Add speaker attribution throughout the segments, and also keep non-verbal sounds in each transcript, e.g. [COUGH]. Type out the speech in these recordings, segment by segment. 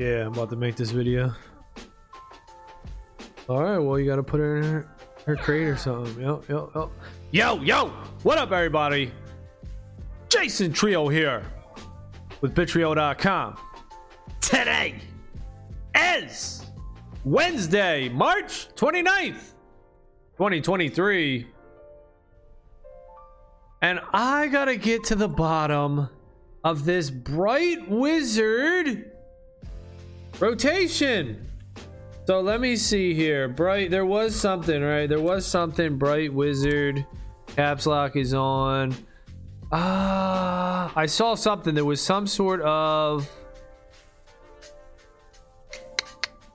Speaker 1: Yeah, I'm about to make this video. All right, well, you got to put her in her, her crate or something. Yo, yo, yo. Yo, yo! What up, everybody? Jason Trio here with Bitrio.com. Today is Wednesday, March 29th, 2023. And I gotta get to the bottom of this Bright Wizard rotation. So let me see here. Bright, there was something, right? There was something. Bright Wizard, caps lock is on. Ah, I saw something. There was some sort of.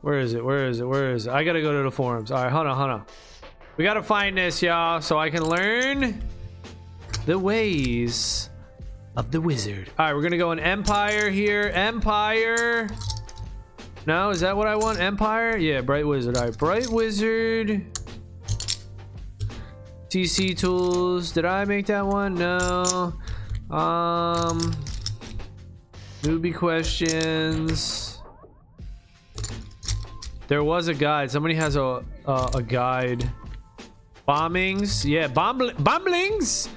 Speaker 1: Where is it? Where is it? Where is it? I gotta go to the forums. All right, hold on, hold on. We gotta find this, y'all, so I can learn the ways of the wizard. All right, we're gonna go in Empire here. Empire. No, is that what I want? Empire? Yeah, Bright Wizard. All right, Bright Wizard. TC tools. Did I make that one? No. Um. Newbie questions. There was a guide. Somebody has a a, a guide. Bombings. Yeah, bomb bomblings.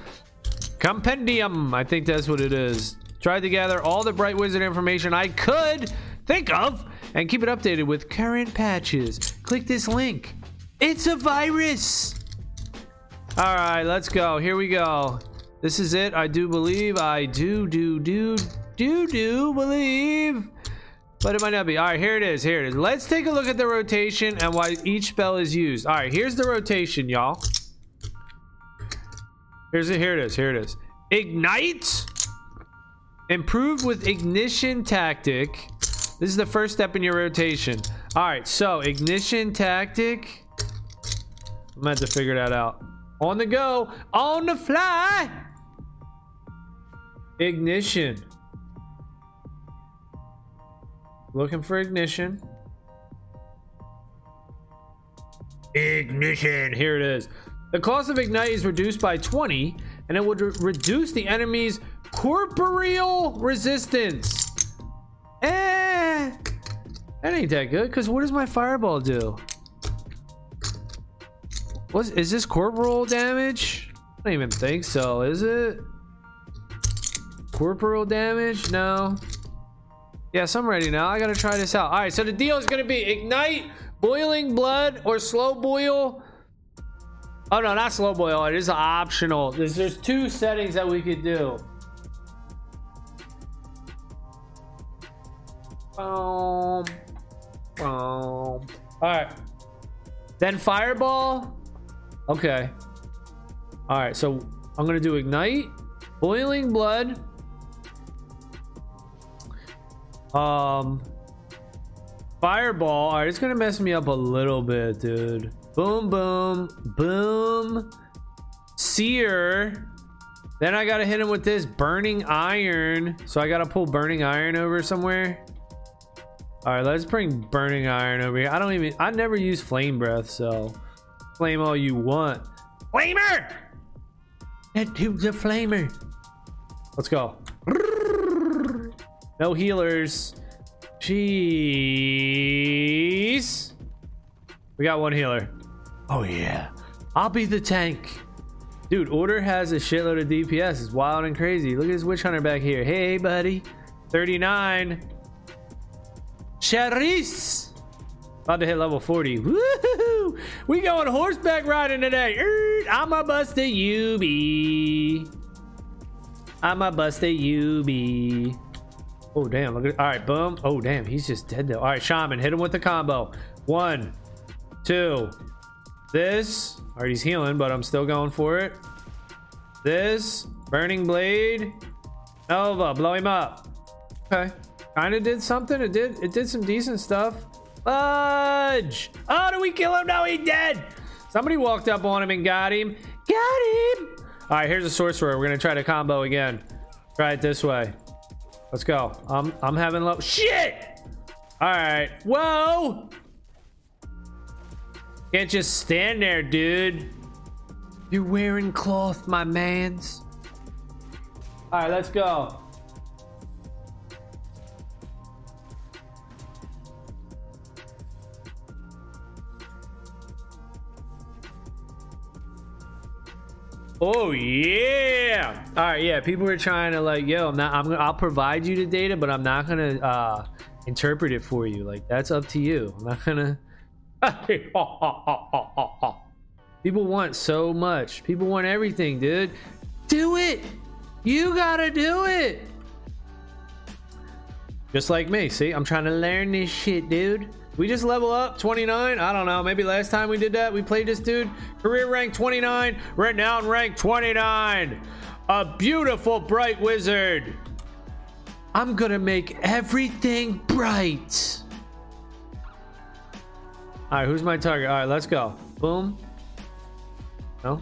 Speaker 1: Compendium. I think that's what it is. Tried to gather all the Bright Wizard information I could think of and keep it updated with current patches. Click this link. It's a virus. All right, let's go. Here we go. This is it. I do believe. I do, do, do, do, do believe. But it might not be. All right, here it is. Here it is. Let's take a look at the rotation and why each spell is used. All right, here's the rotation, y'all. Here's it. Here it is. Here it is. Ignite. Improved with ignition tactic. This is the first step in your rotation. All right, so ignition tactic. I'm gonna have to figure that out. On the go, on the fly. Ignition. Looking for ignition. Ignition. Here it is. The cost of ignite is reduced by 20, and it would re reduce the enemy's corporeal resistance. Eh, that ain't that good. Cause what does my fireball do? What is this corporeal damage? I don't even think so. Is it corporeal damage? No. Yes, I'm ready now. I gotta try this out. All right, so the deal is gonna be ignite, boiling blood, or slow boil. Oh no, not slow boil. It is optional. There's, there's two settings that we could do. Boom. Boom. All right. Then fireball. Okay. All right. So I'm gonna do ignite, boiling blood. Um, fireball. All right, it's gonna mess me up a little bit, dude. Boom, boom, boom. Sear. Then I gotta hit him with this burning iron. So I gotta pull burning iron over somewhere. All right, let's bring burning iron over here. I don't even, I never use flame breath, so flame all you want. Flamer! That dude's a flamer. Let's go. No healers. Jeez. We got one healer. Oh yeah. I'll be the tank. Dude, Order has a shitload of DPS. It's wild and crazy. Look at this witch hunter back here. Hey, buddy. 39. Charisse. About to hit level 40. Woohoo! We going horseback riding today. Er, I'm a busted UB. I'm a busted UB. Oh, damn. Look at All right, boom. Oh, damn. He's just dead, though. All right, Shaman. Hit him with the combo. One, two. This. All right, he's healing, but I'm still going for it. This. Burning Blade. Nova. Blow him up. Okay. Kind of did something. It did. It did some decent stuff. Fudge! Oh, do we kill him? No, he's dead. Somebody walked up on him and got him. Got him. All right, here's a sorcerer. We're gonna try to combo again. Try it this way. Let's go. I'm I'm having low. Shit! All right. Whoa! Can't just stand there, dude. You're wearing cloth, my mans. All right, let's go. Oh yeah! All right, yeah. People are trying to like, yo, I'm not. I'm. I'll provide you the data, but I'm not gonna uh, interpret it for you. Like that's up to you. I'm not gonna. [LAUGHS] People want so much. People want everything, dude. Do it. You gotta do it. Just like me. See, I'm trying to learn this shit, dude. We just level up 29. I don't know. Maybe last time we did that, we played this dude. Career rank 29. Right now, rank 29. A beautiful bright wizard. I'm gonna make everything bright. All right, who's my target? All right, let's go. Boom. No.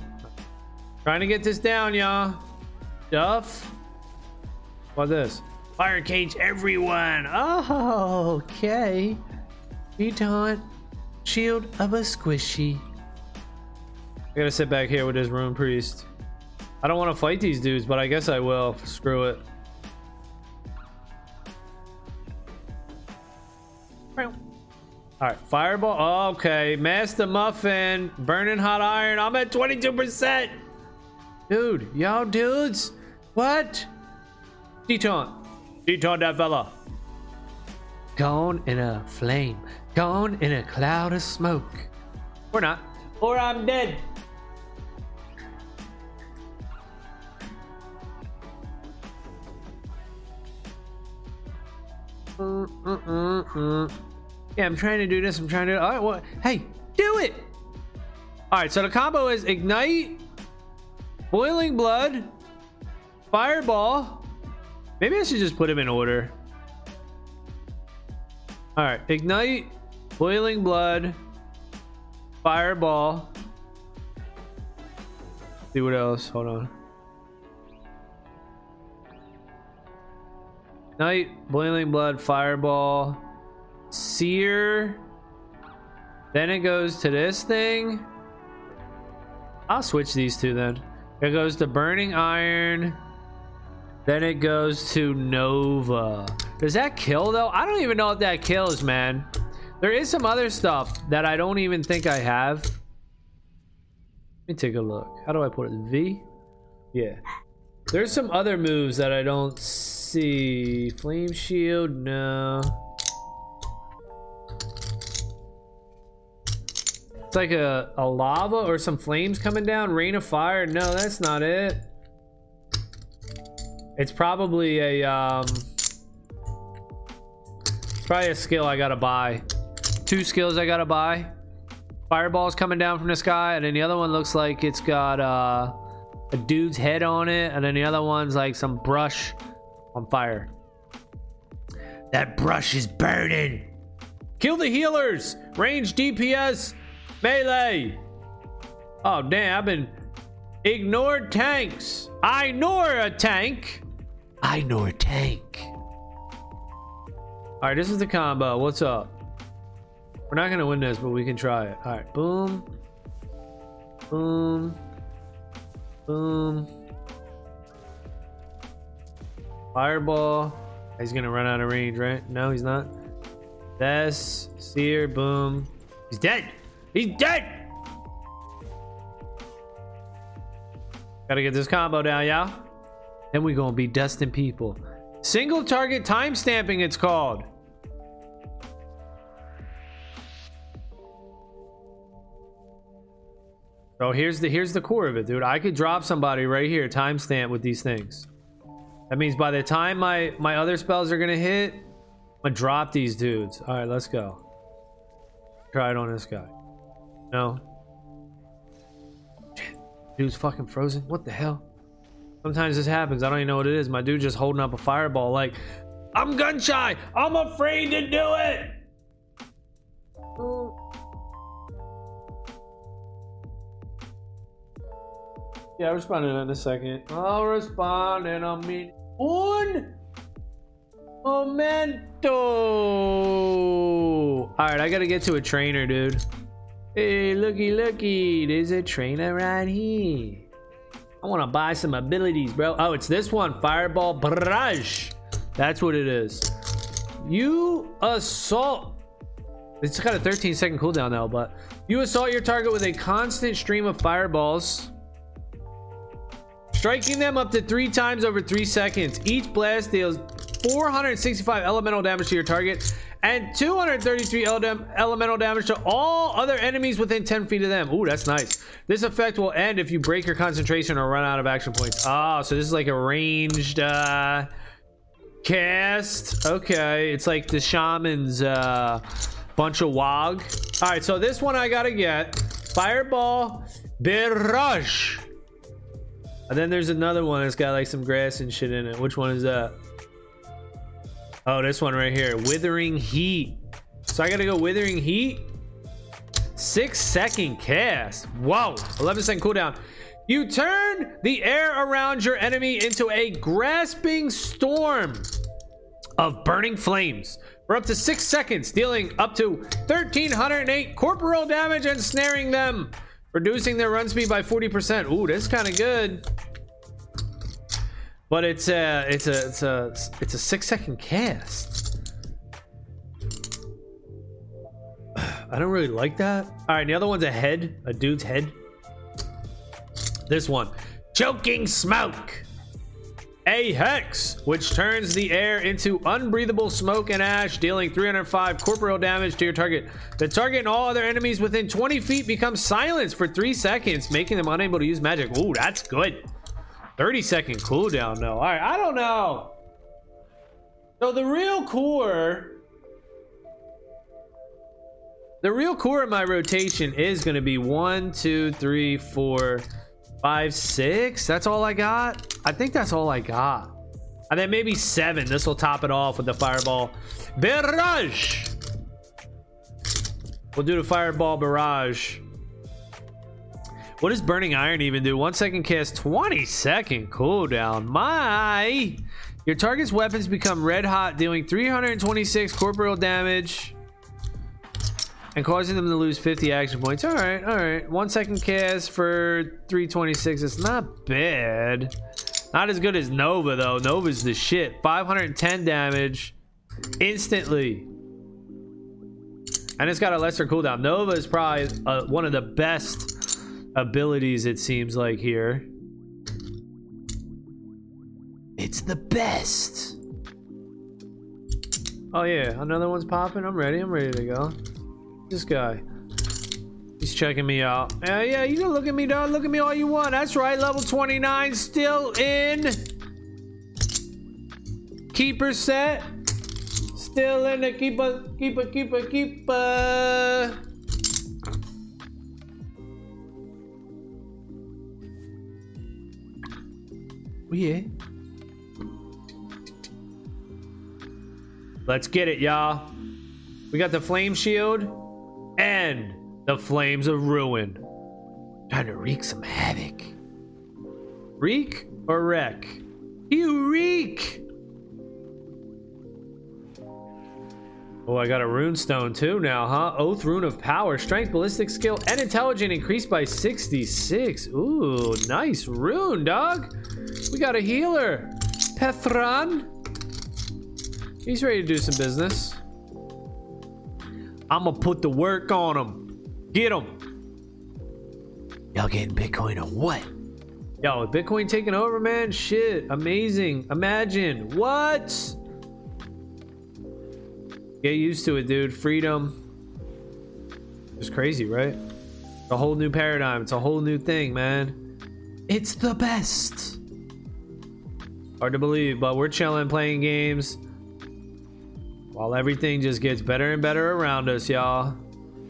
Speaker 1: Trying to get this down, y'all. Duff. What this? Fire cage everyone. Oh, okay. Taunt. Shield of a squishy. I gotta sit back here with this rune priest. I don't want to fight these dudes, but I guess I will. Screw it. All right, fireball. Okay, master muffin, burning hot iron. I'm at 22%. Dude, y'all dudes, what? Detaunt. Detaunt that fella. Gone in a flame. Gone in a cloud of smoke. Or not. Or I'm dead. Mm, mm, mm. Yeah, I'm trying to do this. I'm trying to. All right, well, hey, do it. All right, so the combo is ignite, boiling blood, fireball. Maybe I should just put him in order. All right, ignite, boiling blood, fireball. see what else? Hold on. Night, boiling blood, fireball, sear. Then it goes to this thing. I'll switch these two then. It goes to burning iron. Then it goes to Nova. Does that kill though? I don't even know if that kills, man. There is some other stuff that I don't even think I have. Let me take a look. How do I put it? V? Yeah. There's some other moves that I don't see. Flame shield, no. It's like a, a lava or some flames coming down. Rain of fire. No, that's not it. It's probably a um probably a skill I gotta buy. Two skills I gotta buy. Fireball's coming down from the sky, and then the other one looks like it's got uh, a dude's head on it, and then the other one's like some brush on fire. That brush is burning. Kill the healers. Range DPS. Melee. Oh damn, I've been ignored tanks. I nor a tank. I know a tank. All right, this is the combo. What's up? We're not gonna win this, but we can try it. All right, boom, boom, boom. Fireball. Ah, he's gonna run out of range, right? No, he's not. This, sear, boom. He's dead. He's dead. Gotta get this combo down, y'all. Then we gonna be dusting people. Single target time stamping, it's called. So here's the here's the core of it, dude. I could drop somebody right here, timestamp with these things. That means by the time my my other spells are gonna hit, I'm gonna drop these dudes. All right, let's go. Try it on this guy. No. Dude's fucking frozen. What the hell? Sometimes this happens. I don't even know what it is. My dude just holding up a fireball like, I'm gun shy. I'm afraid to do it. Yeah, I'll respond in a second. I'll respond in a minute. Un momento. All right, I gotta get to a trainer, dude. Hey, looky, looky. There's a trainer right here. I want to buy some abilities, bro. Oh, it's this one. Fireball Barrage. That's what it is. You assault. It's got a 13 second cooldown now, but you assault your target with a constant stream of fireballs. Striking them up to three times over three seconds. Each blast deals 465 elemental damage to your target and 233 elemental damage to all other enemies within 10 feet of them. Ooh, that's nice. This effect will end if you break your concentration or run out of action points. Ah, so this is like a ranged uh, cast. Okay, it's like the shaman's uh, bunch of wog. All right, so this one I gotta get. Fireball Barrage. And then there's another one that's got like some grass and shit in it. Which one is that? Oh, this one right here. Withering Heat. So I gotta go Withering Heat. Six second cast. Whoa. 11 second cooldown. You turn the air around your enemy into a grasping storm of burning flames for up to six seconds, dealing up to 1308 corporeal damage and snaring them, reducing their run speed by 40%. Ooh, that's kind of good. But it's a it's a it's a it's a six second cast. [SIGHS] I don't really like that. All right, the other one's a head, a dude's head. This one, choking smoke. A hex, which turns the air into unbreathable smoke and ash, dealing 305 corporeal damage to your target. The target and all other enemies within 20 feet become silenced for three seconds, making them unable to use magic. Ooh, that's good. 30 second cooldown though. All right, I don't know. So the real core, the real core of my rotation is going to be one, two, three, four, five, six. That's all I got. I think that's all I got. And then maybe seven. This will top it off with the fireball barrage. We'll do the fireball barrage. What does Burning Iron even do? One second cast, 20 second cooldown. My. Your target's weapons become red hot, dealing 326 corporeal damage and causing them to lose 50 action points. All right, all right. One second cast for 326. It's not bad. Not as good as Nova, though. Nova's the shit. 510 damage instantly. And it's got a lesser cooldown. Nova is probably uh, one of the best abilities, it seems like here. It's the best. Oh yeah, another one's popping. I'm ready. I'm ready to go. This guy. He's checking me out. Yeah, yeah, you can look at me, dog. Look at me all you want. That's right. Level 29 still in. Keeper set. Still in the keeper, keeper, keeper, keeper. Oh, yeah. Let's get it, y'all. We got the flame shield and the flames of ruin. Trying to wreak some havoc. Reek or wreck? You reek! Oh, I got a rune stone too now, huh? Oath rune of power, strength, ballistic skill, and intelligence increased by 66. Ooh, nice rune, dog. We got a healer. Pethran. He's ready to do some business. I'm gonna put the work on them. Get them. Y'all getting Bitcoin or what? Yo, Bitcoin taking over, man. Shit, amazing. Imagine what? Get used to it, dude. Freedom. It's crazy, right? It's a whole new paradigm. It's a whole new thing, man. It's the best. Hard to believe, but we're chilling, playing games. While everything just gets better and better around us, y'all.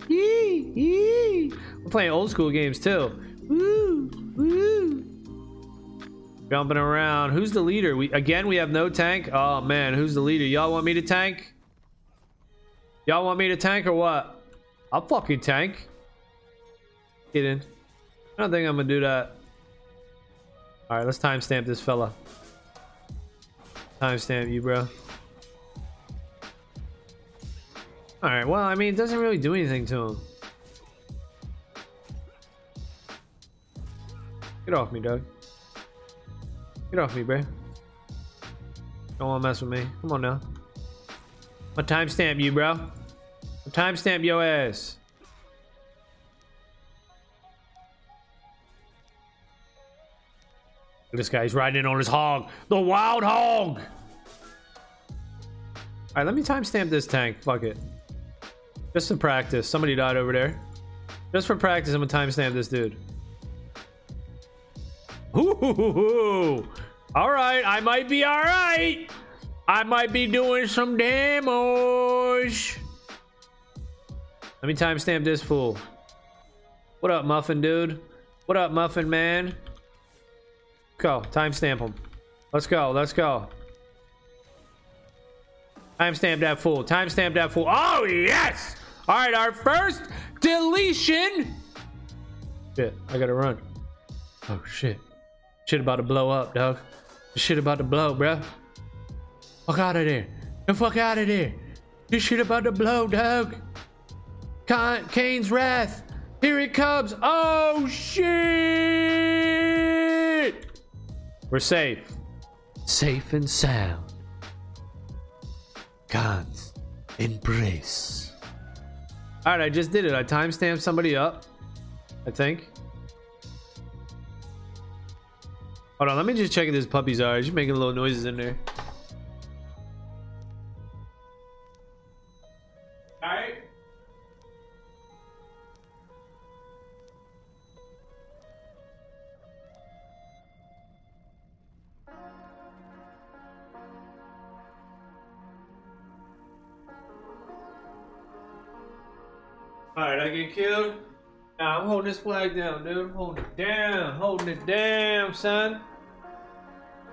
Speaker 1: Yee, yee. We're playing old school games too. Woo, woo. Jumping around. Who's the leader? We again we have no tank. Oh man, who's the leader? Y'all want me to tank? Y'all want me to tank or what? I'll fucking tank. In. I don't think I'm gonna do that. Alright, let's timestamp this fella. Timestamp you, bro. Alright, well, I mean, it doesn't really do anything to him. Get off me, Doug. Get off me, bro. Don't want to mess with me. Come on now. I'm timestamp you, bro. Timestamp your ass. This guy's riding in on his hog. The wild hog. All right, let me timestamp this tank. Fuck it. Just to practice. Somebody died over there. Just for practice, I'm gonna timestamp this dude. All right, I might be all right. I might be doing some damage. Let me timestamp this fool. What up, Muffin dude? What up, Muffin man? Go, timestamp him. Let's go, let's go. Timestamp that fool. Timestamp that fool. Oh, yes! All right, our first deletion. Shit, I gotta run. Oh, shit. Shit about to blow up, dog. shit about to blow, bruh. Fuck out of there. The fuck out of there. This shit about to blow, dog. Con- Kane's wrath. Here it comes. Oh, shit. We're safe. Safe and sound. God's embrace. All right, I just did it. I timestamped somebody up. I think. Hold on, let me just check if this puppies are. She's making little noises in there. Get killed. Nah, I'm holding this flag down, dude. I'm holding it down. Holding it down, son.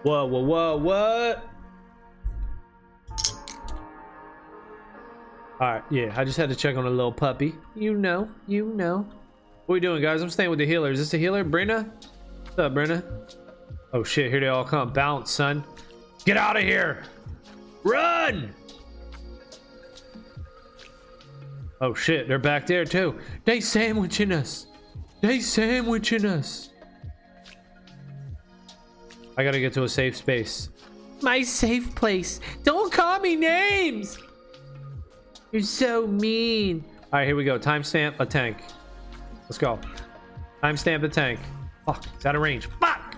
Speaker 1: What, what, what, what? Alright, yeah, I just had to check on a little puppy. You know, you know. What are we doing, guys? I'm staying with the healer. Is this a healer? Brenna? What's up, Brenna? Oh shit, here they all come. Bounce, son. Get out of here! Run! Oh shit, they're back there too. They sandwiching us. They sandwiching us. I gotta get to a safe space. My safe place. Don't call me names. You're so mean. All right, here we go. Timestamp a tank. Let's go. Timestamp a tank. Fuck, it's out of range. Fuck.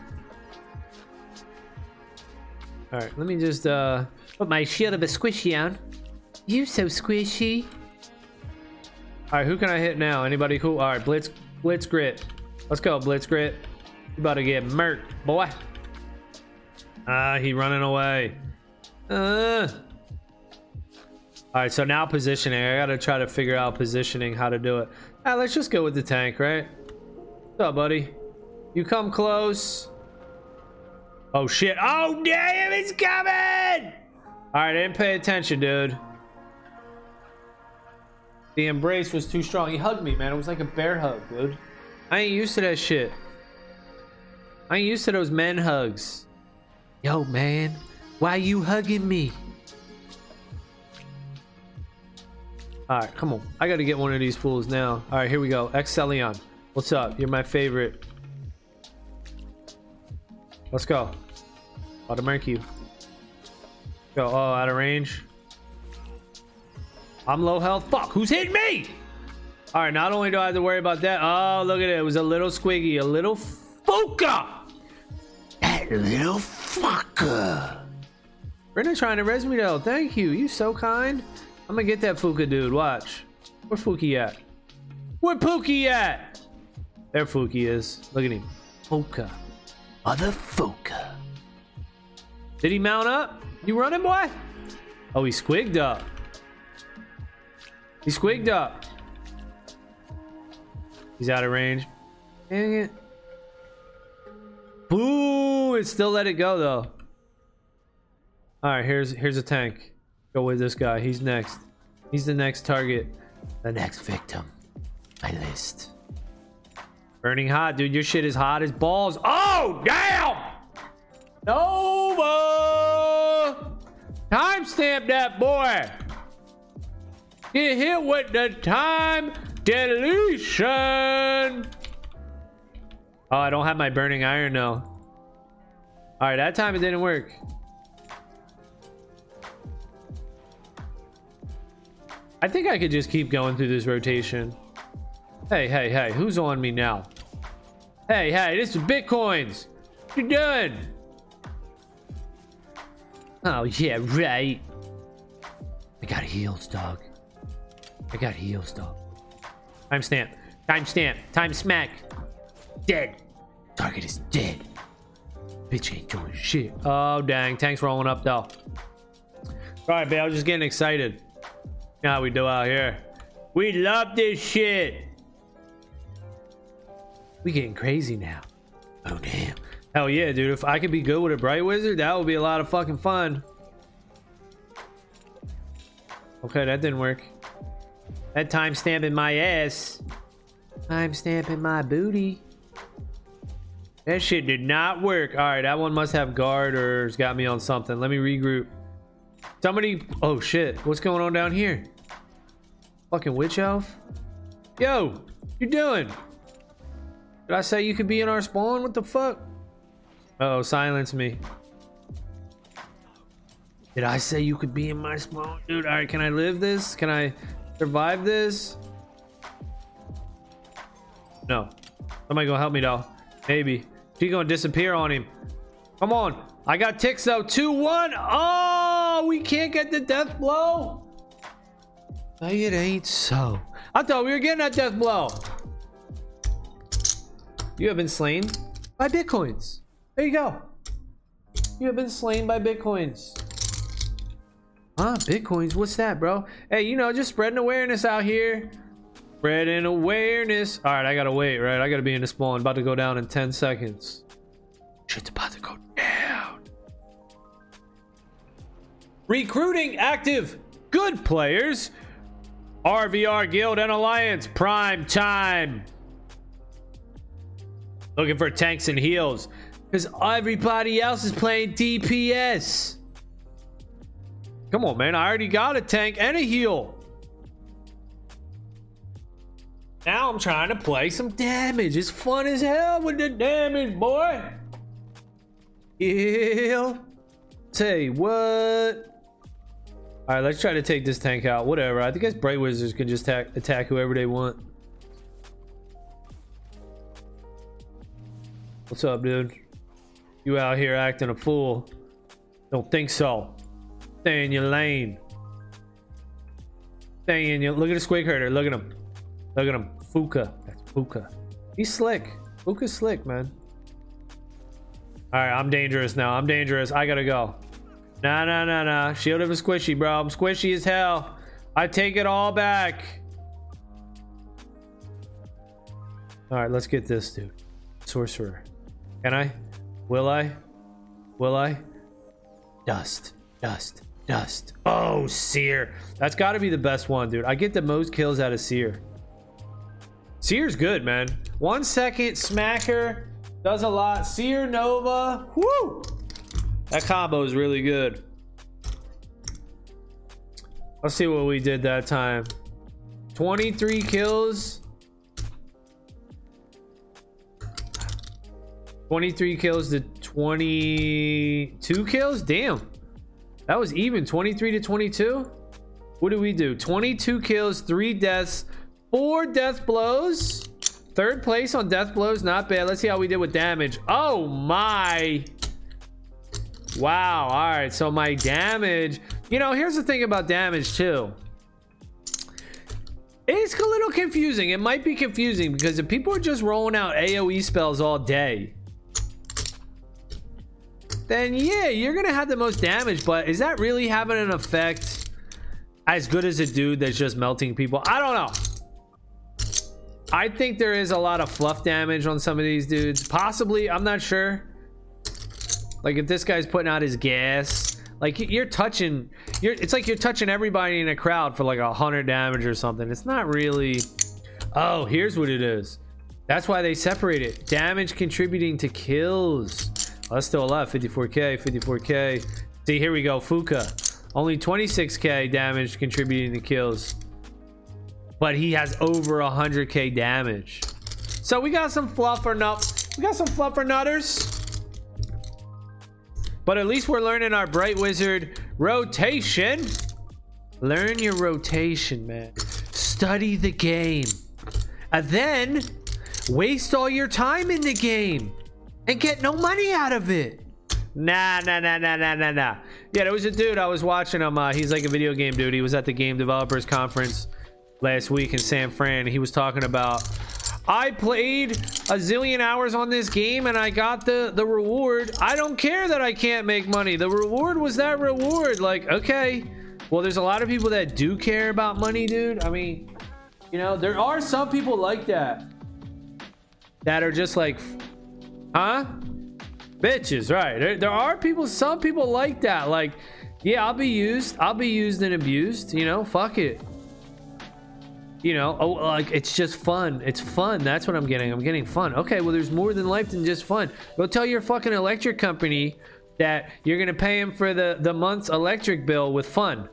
Speaker 1: All right, let me just uh put my shield of a squishy on. You so squishy. All right, who can I hit now? Anybody cool? All right, Blitz, Blitz Grit. Let's go, Blitz Grit. You about to get murked, boy. Ah, he running away. Uh. All right, so now positioning. I gotta try to figure out positioning, how to do it. Ah, let's just go with the tank, right? What's up, buddy? You come close. Oh shit! Oh damn, it's coming! All right, I didn't pay attention, dude. The embrace was too strong. He hugged me, man. It was like a bear hug, dude. I ain't used to that shit. I ain't used to those men hugs. Yo, man, why you hugging me? All right, come on. I got to get one of these fools now. All right, here we go. Excelion. What's up? You're my favorite. Let's go. About to mark you. Go. Oh, out of range. I'm low health. Fuck, who's hitting me? All right, not only do I have to worry about that. Oh, look at it. It was a little squiggy, a little fuka. That little fucker. Brenda trying to res me though. Thank you. You so kind. I'm gonna get that Fuka dude. Watch. Where Fuki at? Where Pookie at? There Fuki is. Look at him. Fuka. Mother Fuka. Did he mount up? You running, boy? Oh, he squigged up. He squigged up. He's out of range. Dang it. Boo! It still let it go though. Alright, here's here's a tank. Go with this guy. He's next. He's the next target. The next victim. My list. Burning hot, dude. Your shit is hot as balls. Oh, damn! Nova! Timestamp that boy! Get hit with the time deletion! Oh, I don't have my burning iron now. Alright, that time it didn't work. I think I could just keep going through this rotation. Hey, hey, hey, who's on me now? Hey, hey, this is Bitcoins. What you doing? Oh, yeah, right. I got heals, dog. I got heals, dog. Timestamp. Timestamp. Time smack. Dead. Target is dead. Bitch ain't doing shit. Oh, dang. Tank's rolling up, though. All right, babe. I was just getting excited. You know how we do out here. We love this shit. We getting crazy now. Oh, damn. Hell yeah, dude. If I could be good with a Bright Wizard, that would be a lot of fucking fun. Okay, that didn't work. That timestamp in my ass. Timestamp in my booty. That shit did not work. All right, that one must have guard or has got me on something. Let me regroup. Somebody. Oh shit. What's going on down here? Fucking witch elf. Yo, you doing? Did I say you could be in our spawn? What the fuck? Uh oh, silence me. Did I say you could be in my spawn? Dude, alright, can I live this? Can I survive this? No. Somebody gonna help me though. Maybe. She gonna disappear on him. Come on. I got ticks though. 2-1. Oh, we can't get the death blow. No, it ain't so. I thought we were getting that death blow. You have been slain by bitcoins. There you go. You have been slain by bitcoins. Huh? Bitcoins? What's that, bro? Hey, you know, just spreading awareness out here. Spreading awareness. All right, I gotta wait, right? I gotta be in the spawn. About to go down in 10 seconds. Shit's about to go down. Recruiting active. Good players. RVR Guild and Alliance. Prime time. Looking for tanks and heals. Because everybody else is playing DPS. Come on, man. I already got a tank and a heal. Now I'm trying to play some damage. It's fun as hell with the damage, boy. Heal. You what. All right, let's try to take this tank out. Whatever. I think guess Bright Wizards can just attack, attack whoever they want. What's up, dude? You out here acting a fool? Don't think so. Stay in your lane. Stay in your. Look at the squig herder. Look at him. Look at him. Fuka. That's Fuka. He's slick. Fuka's slick, man. All right, I'm dangerous now. I'm dangerous. I gotta go. Nah, nah, nah, nah. Shield of a squishy, bro. I'm squishy as hell. I take it all back. All right, let's get this, dude. Sorcerer. Can I? Will I? Will I? Dust. Dust. Dust. Oh, Sear. That's got to be the best one, dude. I get the most kills out of Sear. Sear's good, man. One second smacker does a lot. Sear Nova. Woo! That combo is really good. Let's see what we did that time. 23 kills. 23 kills to 22 kills? Damn. That was even 23 to 22. What do we do? 22 kills, 3 deaths, 4 death blows. Third place on death blows, not bad. Let's see how we did with damage. Oh my. Wow. All right. So my damage. You know, here's the thing about damage too. It's a little confusing. It might be confusing because if people are just rolling out AoE spells all day, then yeah, you're gonna have the most damage. But is that really having an effect as good as a dude that's just melting people? I don't know. I think there is a lot of fluff damage on some of these dudes. Possibly, I'm not sure. Like if this guy's putting out his gas, like you're touching, you're it's like you're touching everybody in a crowd for like a hundred damage or something. It's not really. Oh, here's what it is. That's why they separate it. Damage contributing to kills. That's still alive. 54k, 54k. See, here we go. Fuka. Only 26k damage contributing to kills. But he has over 100k damage. So we got some fluffer nut. We got some fluffer nutters. But at least we're learning our Bright Wizard rotation. Learn your rotation, man. Study the game. And then waste all your time in the game. And get no money out of it. Nah, nah, nah, nah, nah, nah, nah. Yeah, there was a dude I was watching him. Uh, he's like a video game dude. He was at the Game Developers Conference last week in San Fran. He was talking about I played a zillion hours on this game and I got the the reward. I don't care that I can't make money. The reward was that reward. Like, okay. Well, there's a lot of people that do care about money, dude. I mean, you know, there are some people like that that are just like, huh? Bitches, right? There, there are people, some people like that. Like, yeah, I'll be used. I'll be used and abused. You know, fuck it. You know, oh, like it's just fun. It's fun. That's what I'm getting. I'm getting fun. Okay, well, there's more than life than just fun. Go tell your fucking electric company that you're gonna pay him for the the month's electric bill with fun.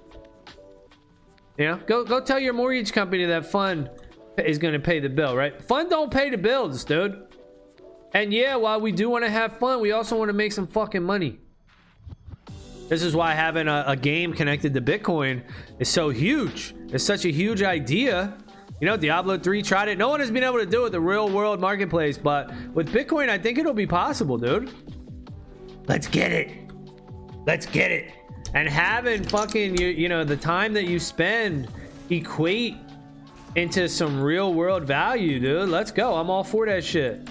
Speaker 1: You know, go go tell your mortgage company that fun is gonna pay the bill, right? Fun don't pay the bills, dude. And yeah, while we do want to have fun, we also want to make some fucking money. This is why having a, a, game connected to Bitcoin is so huge. It's such a huge idea. You know, Diablo 3 tried it. No one has been able to do it the real world marketplace, but with Bitcoin, I think it'll be possible, dude. Let's get it. Let's get it. And having fucking you, you know, the time that you spend equate into some real world value, dude. Let's go. I'm all for that shit.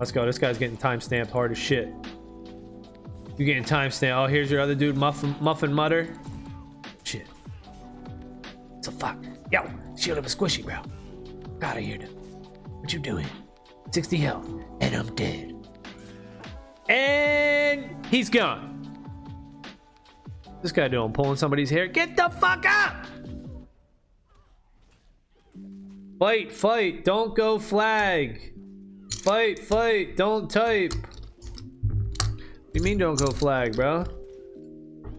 Speaker 1: Let's go. This guy's getting time stamped hard as shit. You getting time stamped. Oh, here's your other dude, Muffin, Muffin Mutter. Shit. The fuck? Yo, shield of a squishy, bro. Got of here, dude. What you doing? 60 health, and I'm dead. And he's gone. This guy doing pulling somebody's hair. Get the fuck up! Fight, fight, don't go flag. Fight, fight, don't type. What you mean don't go flag, bro?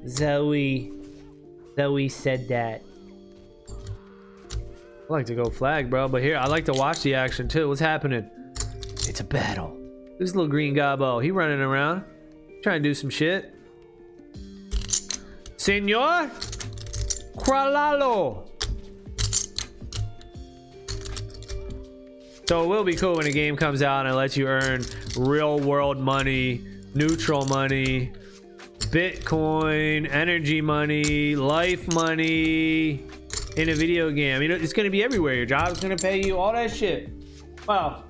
Speaker 1: Zoe. Zoe said that. I like to go flag, bro, but here, I like to watch the action too. What's happening? It's a battle. This little green gobbo, he running around. Trying to do some shit. Senor? Kralalo. So it will be cool when a game comes out and lets you earn real world money, neutral money, Bitcoin, energy money, life money in a video game. You know, it's going to be everywhere. Your job's going to pay you all that shit. Well,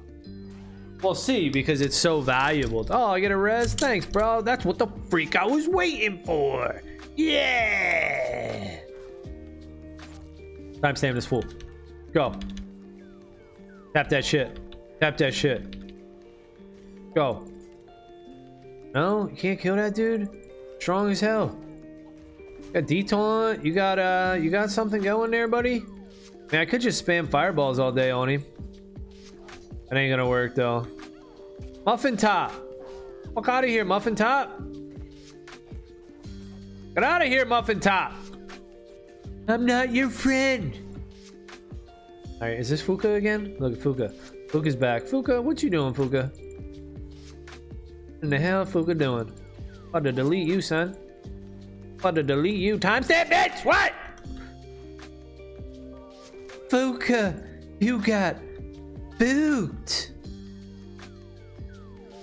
Speaker 1: we'll see because it's so valuable. Oh, I get a res? Thanks, bro. That's what the freak I was waiting for. Yeah. Timestamp this fool. Go. Tap that shit. Tap that shit. Go. No, you can't kill that dude. Strong as hell. You got detaunt. You got uh, you got something going there, buddy. Man, I could just spam fireballs all day on him. That ain't gonna work though. Muffin top. Fuck out of here, muffin top. Get out of here, muffin top. I'm not your friend. All right, is this Fuka again? Look, at Fuka. Fuka's back. Fuka, what you doing, Fuka? In the hell, Fuka doing? About to delete you, son. About to delete you. Timestamp, bitch. What? Fuka, you got fooked.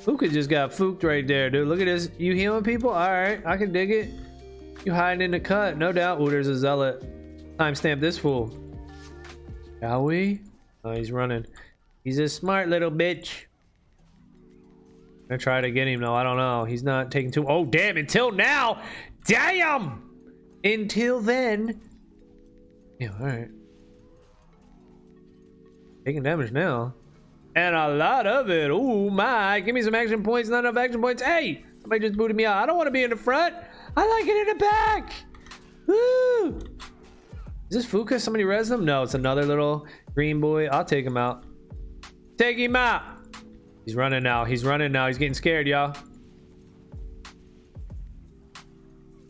Speaker 1: Fuka just got fooked right there, dude. Look at this. You healing people? All right, I can dig it. You hiding in the cut, no doubt. Oh, there's a zealot. Timestamp this fool. Shall we? Oh, he's running. He's a smart little bitch. Gonna try to get him though. I don't know. He's not taking too. Oh damn! Until now, damn. Until then. Yeah. All right. Taking damage now, and a lot of it. Oh my! Give me some action points. Not enough action points. Hey, somebody just booted me out. I don't want to be in the front. I like it in the back. Woo! Is this Fuka? Somebody res them? No, it's another little green boy. I'll take him out. Take him out. He's running now. He's running now. He's getting scared, y'all.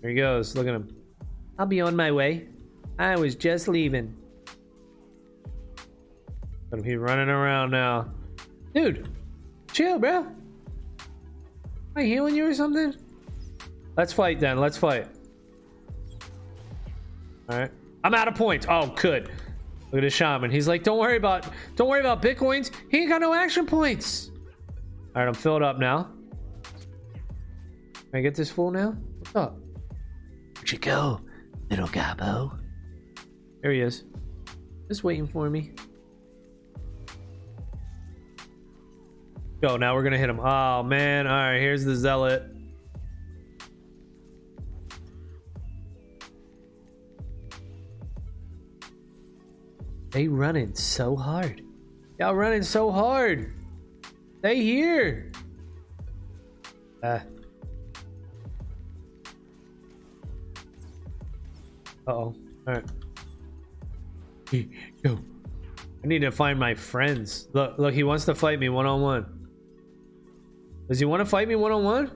Speaker 1: There he goes. Look at him. I'll be on my way. I was just leaving. But he's running around now. Dude, chill, bro. Am I healing you or something? Let's fight then. Let's fight. All right. I'm out of points. Oh, good. Look at the shaman. He's like, don't worry about, don't worry about bitcoins. He ain't got no action points. All right, I'm filled up now. Can I get this full now? What's up?
Speaker 2: Where'd you go, little gobbo?
Speaker 1: There he is. Just waiting for me. Go, now we're gonna hit him. Oh man, alright, here's the zealot. They running so hard. Y'all running so hard. They here. Uh. Uh oh. Alright. Go. [LAUGHS] I need to find my friends. Look, look, he wants to fight me one on one. Does he want to fight me one on one?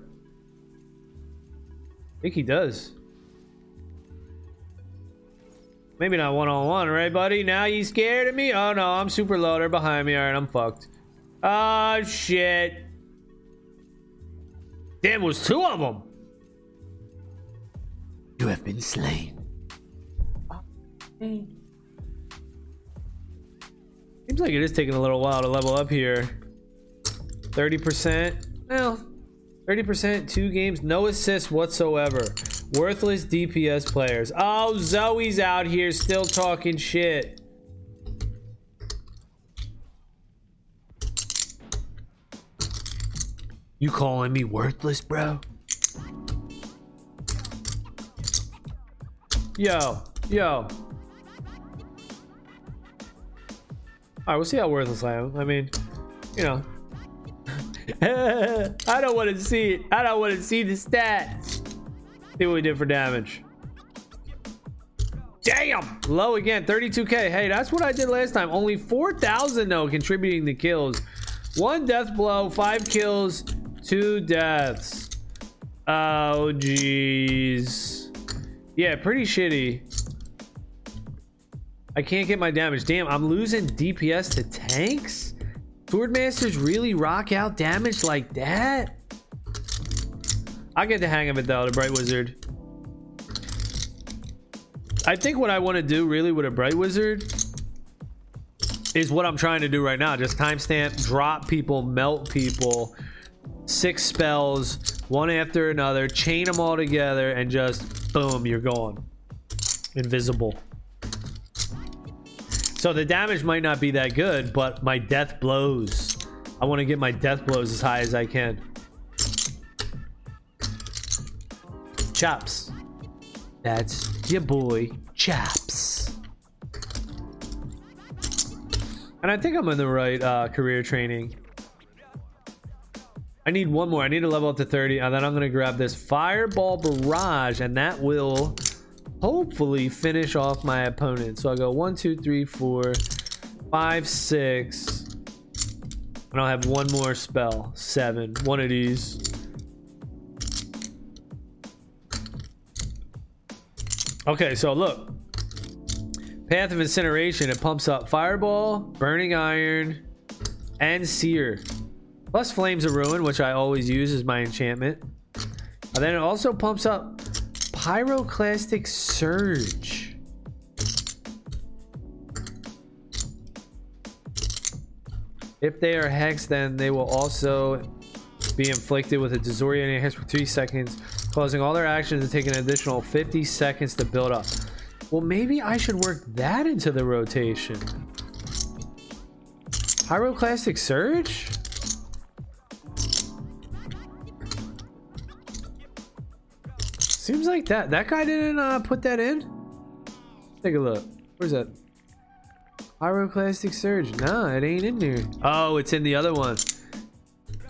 Speaker 1: I think he does. Maybe not one on one, right, buddy? Now you scared of me? Oh no, I'm super low. They're behind me. All right, I'm fucked. Oh shit. Damn, was two of them.
Speaker 2: You have been slain.
Speaker 1: Seems like it is taking a little while to level up here. 30%. Well, 30%, two games, no assists whatsoever. Worthless DPS players. Oh, Zoe's out here still talking shit.
Speaker 2: You calling me worthless, bro?
Speaker 1: Yo, yo. Alright, we'll see how worthless I am. I mean, you know. [LAUGHS] I don't want to see it. I don't want to see the stats. See what we did for damage. Damn! Low again, 32k. Hey, that's what I did last time. Only 4,000 though contributing to kills. One death blow, five kills, two deaths. Oh, jeez. Yeah, pretty shitty. I can't get my damage. Damn, I'm losing DPS to tanks? Swordmasters really rock out damage like that? I get the hang of it though, the Bright Wizard. I think what I want to do really with a Bright Wizard is what I'm trying to do right now. Just timestamp, drop people, melt people, six spells, one after another, chain them all together, and just boom, you're gone. Invisible. So the damage might not be that good, but my death blows. I want to get my death blows as high as I can. Chops. That's your boy, Chops. And I think I'm in the right uh, career training. I need one more. I need to level up to 30. And then I'm going to grab this Fireball Barrage. And that will hopefully finish off my opponent. So I go one, two, three, four, five, six. And I'll have one more spell. Seven. One of these. Okay, so look. Path of Incineration. It pumps up Fireball, Burning Iron, and Sear. Plus Flames of Ruin, which I always use as my enchantment. And then it also pumps up Pyroclastic Surge. If they are hexed, then they will also be inflicted with a disorienting hex for 3 seconds, causing all their actions to take an additional 50 seconds to build up. Well, maybe I should work that into the rotation. Pyroclastic Surge? Like that that guy didn't uh, put that in. Take a look. Where's that? Pyroclastic Surge. Nah, it ain't in there. Oh, it's in the other one.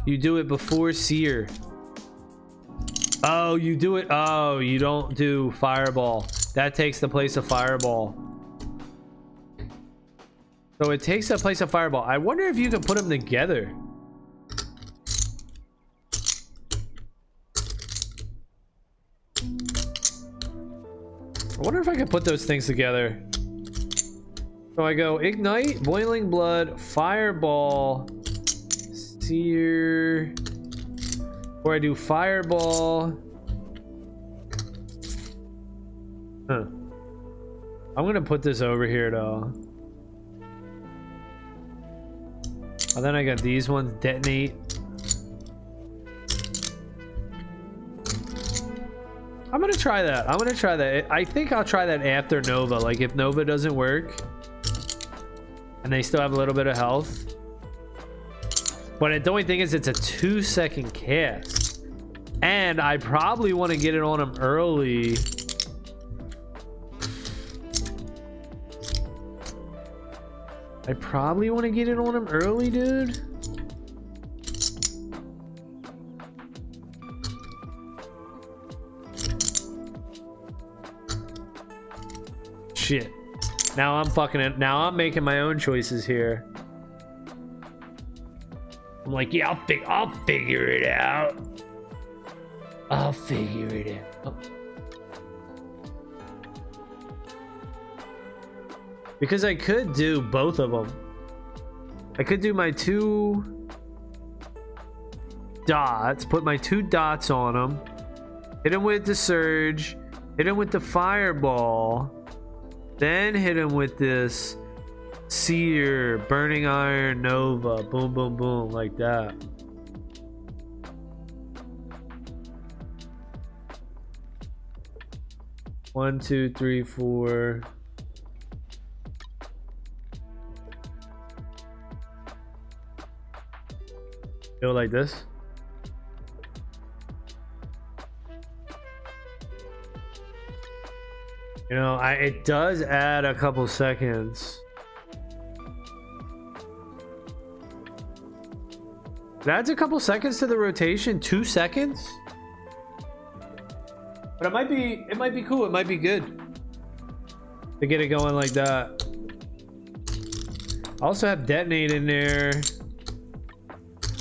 Speaker 1: You do it before Sear. Oh, you do it. Oh, you don't do Fireball. That takes the place of Fireball. So it takes the place of Fireball. I wonder if you can put them together. I wonder if I can put those things together. So I go Ignite, Boiling Blood, Fireball, Sear, or I do Fireball. Huh. I'm gonna put this over here though. And then I got these ones detonate. I'm gonna try that. I'm gonna try that. I think I'll try that after Nova. Like if Nova doesn't work and they still have a little bit of health. But the only thing is it's a two second cast. And I probably want to get it on them early. I probably want to get it on him early, dude. Shit. Now I'm fucking it. Now I'm making my own choices here. I'm like, yeah, I'll, fig- I'll figure it out. I'll figure it out. Oh. Because I could do both of them. I could do my two dots, put my two dots on them, hit him with the surge, hit him with the fireball, then hit him with this sear, burning iron, nova, boom, boom, boom, like that. One, two, three, four. Go like this. You know, I it does add a couple seconds. Adds a couple seconds to the rotation. Two seconds. But it might be it might be cool. It might be good to get it going like that. I also have detonate in there.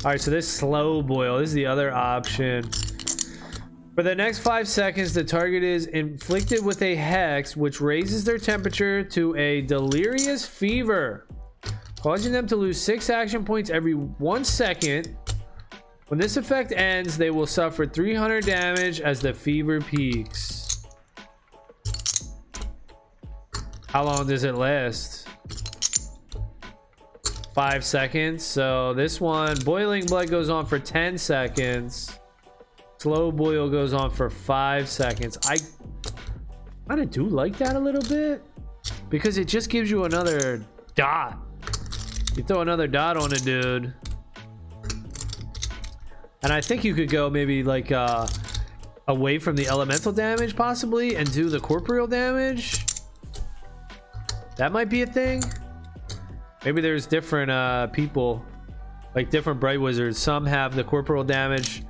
Speaker 1: All right, so this slow boil this is the other option. For the next five seconds, the target is inflicted with a hex, which raises their temperature to a delirious fever, causing them to lose six action points every one second. When this effect ends, they will suffer 300 damage as the fever peaks. How long does it last? Five seconds. So this one, boiling blood goes on for 10 seconds. Slow boil goes on for five seconds. I kind of do like that a little bit because it just gives you another dot. You throw another dot on a dude. And I think you could go maybe like uh, away from the elemental damage possibly and do the corporeal damage. That might be a thing. Maybe there's different uh, people, like different bright wizards. Some have the corporeal damage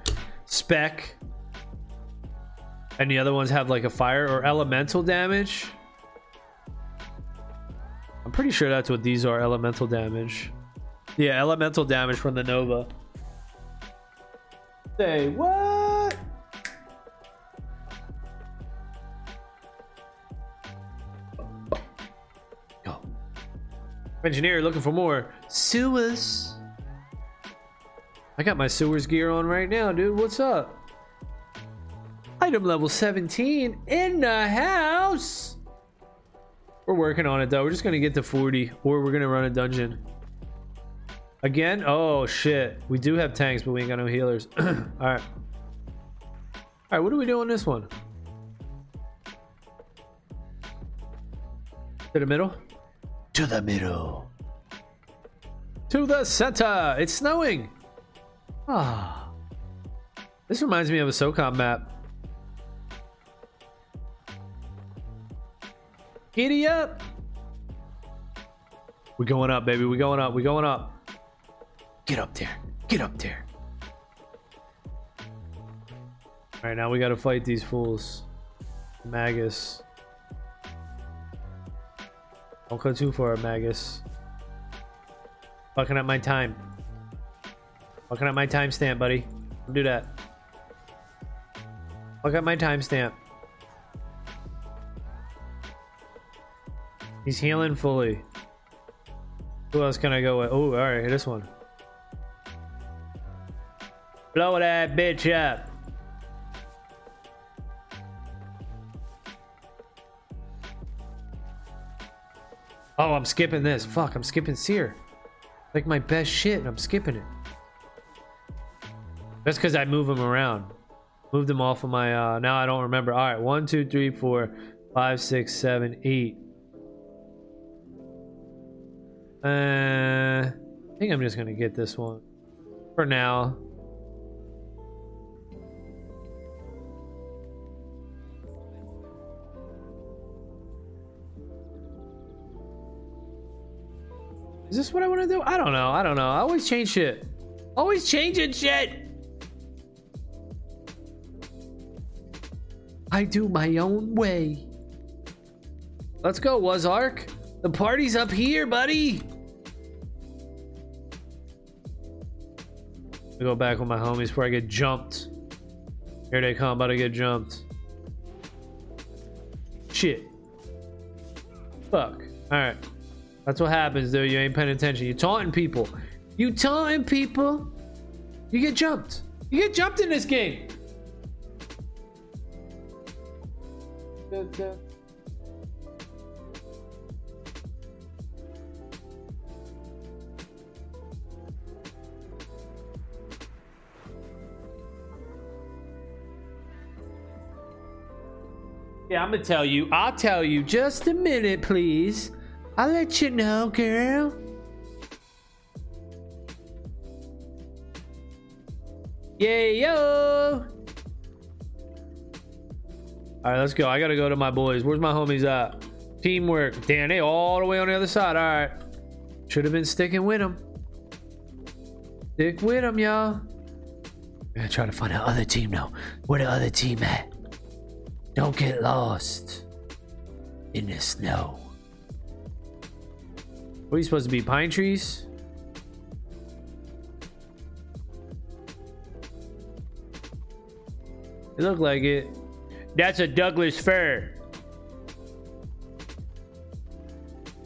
Speaker 1: spec. And the other ones have like a fire or elemental damage. I'm pretty sure that's what these are elemental damage. Yeah elemental damage from the nova. Say what? Go engineer looking for more sewers I got my sewers gear on right now, dude. What's up? Item level 17 in the house. We're working on it though. We're just gonna get to 40 or we're gonna run a dungeon. Again? Oh shit. We do have tanks, but we ain't got no healers. [CLEARS THROAT] Alright. Alright, what do we do on this one? To the middle?
Speaker 2: To the middle.
Speaker 1: To the center! It's snowing! Ah. This reminds me of a SOCOM map. Giddy up! We're going up, baby. We're going up. We're going up.
Speaker 2: Get up there. Get up there.
Speaker 1: Alright, now we gotta fight these fools. Magus. Don't go too far, Magus. Fucking up my time. Looking at my timestamp, buddy. Don't do that. Look at my timestamp. He's healing fully. Who else can I go with? Oh, alright, this one. Blow that bitch up. Oh, I'm skipping this. Fuck, I'm skipping Sear. Like my best shit, I'm skipping it. That's because I move them around. Move them off of my, uh, now I don't remember. All right, one, two, three, four, five, six, seven, eight. Uh, I think I'm just gonna get this one for now. Is this what I want to do? I don't know. I don't know. I always change shit. Always changing shit. I do my own way. Let's go, Wazark. The party's up here, buddy. I go back with my homies before I get jumped. Here they come, about to get jumped. Shit. Fuck. Alright. That's what happens, dude. You ain't paying attention. You taunting people. You taunting people. You get jumped. You get jumped in this game. Yeah, I'm gonna tell you. I'll tell you. Just a minute, please. I'll let you know, girl. Yeah, yo. All right, let's go. I gotta go to my boys. Where's my homies at? Teamwork. Damn, they all the way on the other side. All right. Should have been sticking with them. Stick with them, y'all.
Speaker 2: We're gonna try to find the other team now. Where the other team at? Don't get lost in the snow.
Speaker 1: What are you supposed to be? Pine trees? It look like it. That's a Douglas fir.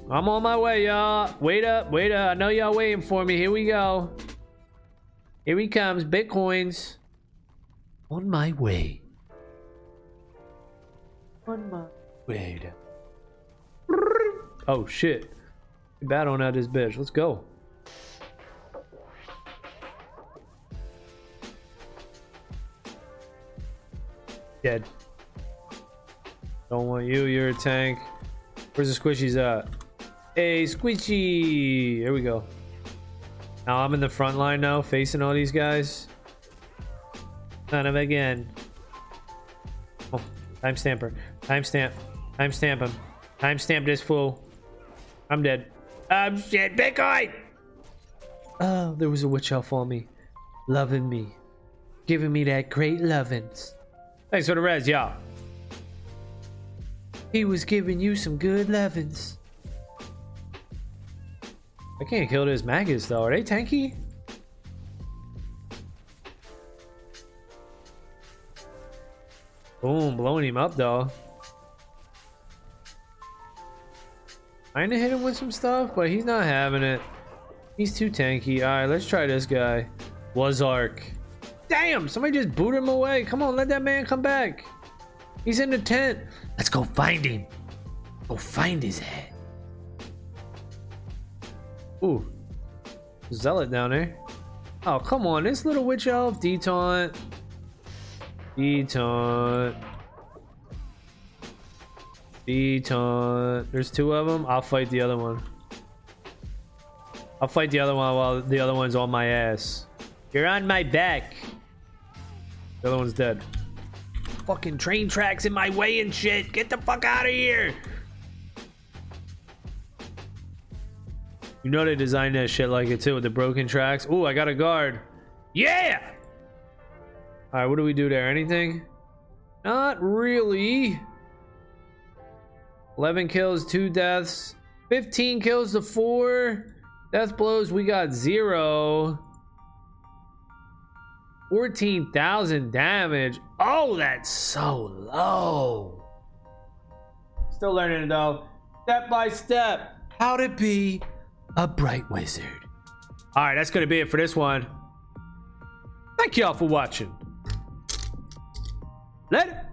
Speaker 1: I'm on my way, y'all. Wait up, wait up. I know y'all waiting for me. Here we go. Here he comes. Bitcoins.
Speaker 2: On my way.
Speaker 1: On my way. Oh, shit. Bad on out this bitch. Let's go. Dead. Don't want you. You're a tank. Where's the squishies at? Hey, squishy. Here we go. Now I'm in the front line now, facing all these guys. Kind of again. Oh, timestamper. Timestamp. Timestamp him. Timestamp this fool. I'm dead. I'm shit. Bitcoin! Oh, there was a witch elf on me. Loving me. Giving me that great lovins. Thanks for the res, y'all. He was giving you some good lovins. I can't kill those maggots though. Are they tanky? Boom, blowing him up though. Trying to hit him with some stuff, but he's not having it. He's too tanky. Alright, let's try this guy. Wazark. Damn, somebody just booted him away. Come on, let that man come back. He's in the tent.
Speaker 2: Let's go find him. Go find his head.
Speaker 1: Ooh. Zealot down there. Oh, come on. This little witch elf. Detaunt. Detaunt. Detaunt. There's two of them. I'll fight the other one. I'll fight the other one while the other one's on my ass. You're on my back. The other one's dead. Fucking train tracks in my way and shit. Get the fuck out of here. You know they designed that shit like it too with the broken tracks. Ooh, I got a guard. Yeah! Alright, what do we do there? Anything? Not really. 11 kills, 2 deaths. 15 kills to 4. Death blows, we got 0. 14,000 damage. Oh, that's so low. Still learning it though. Step by step. How to be a bright wizard. All right, that's going to be it for this one. Thank y'all for watching. Later.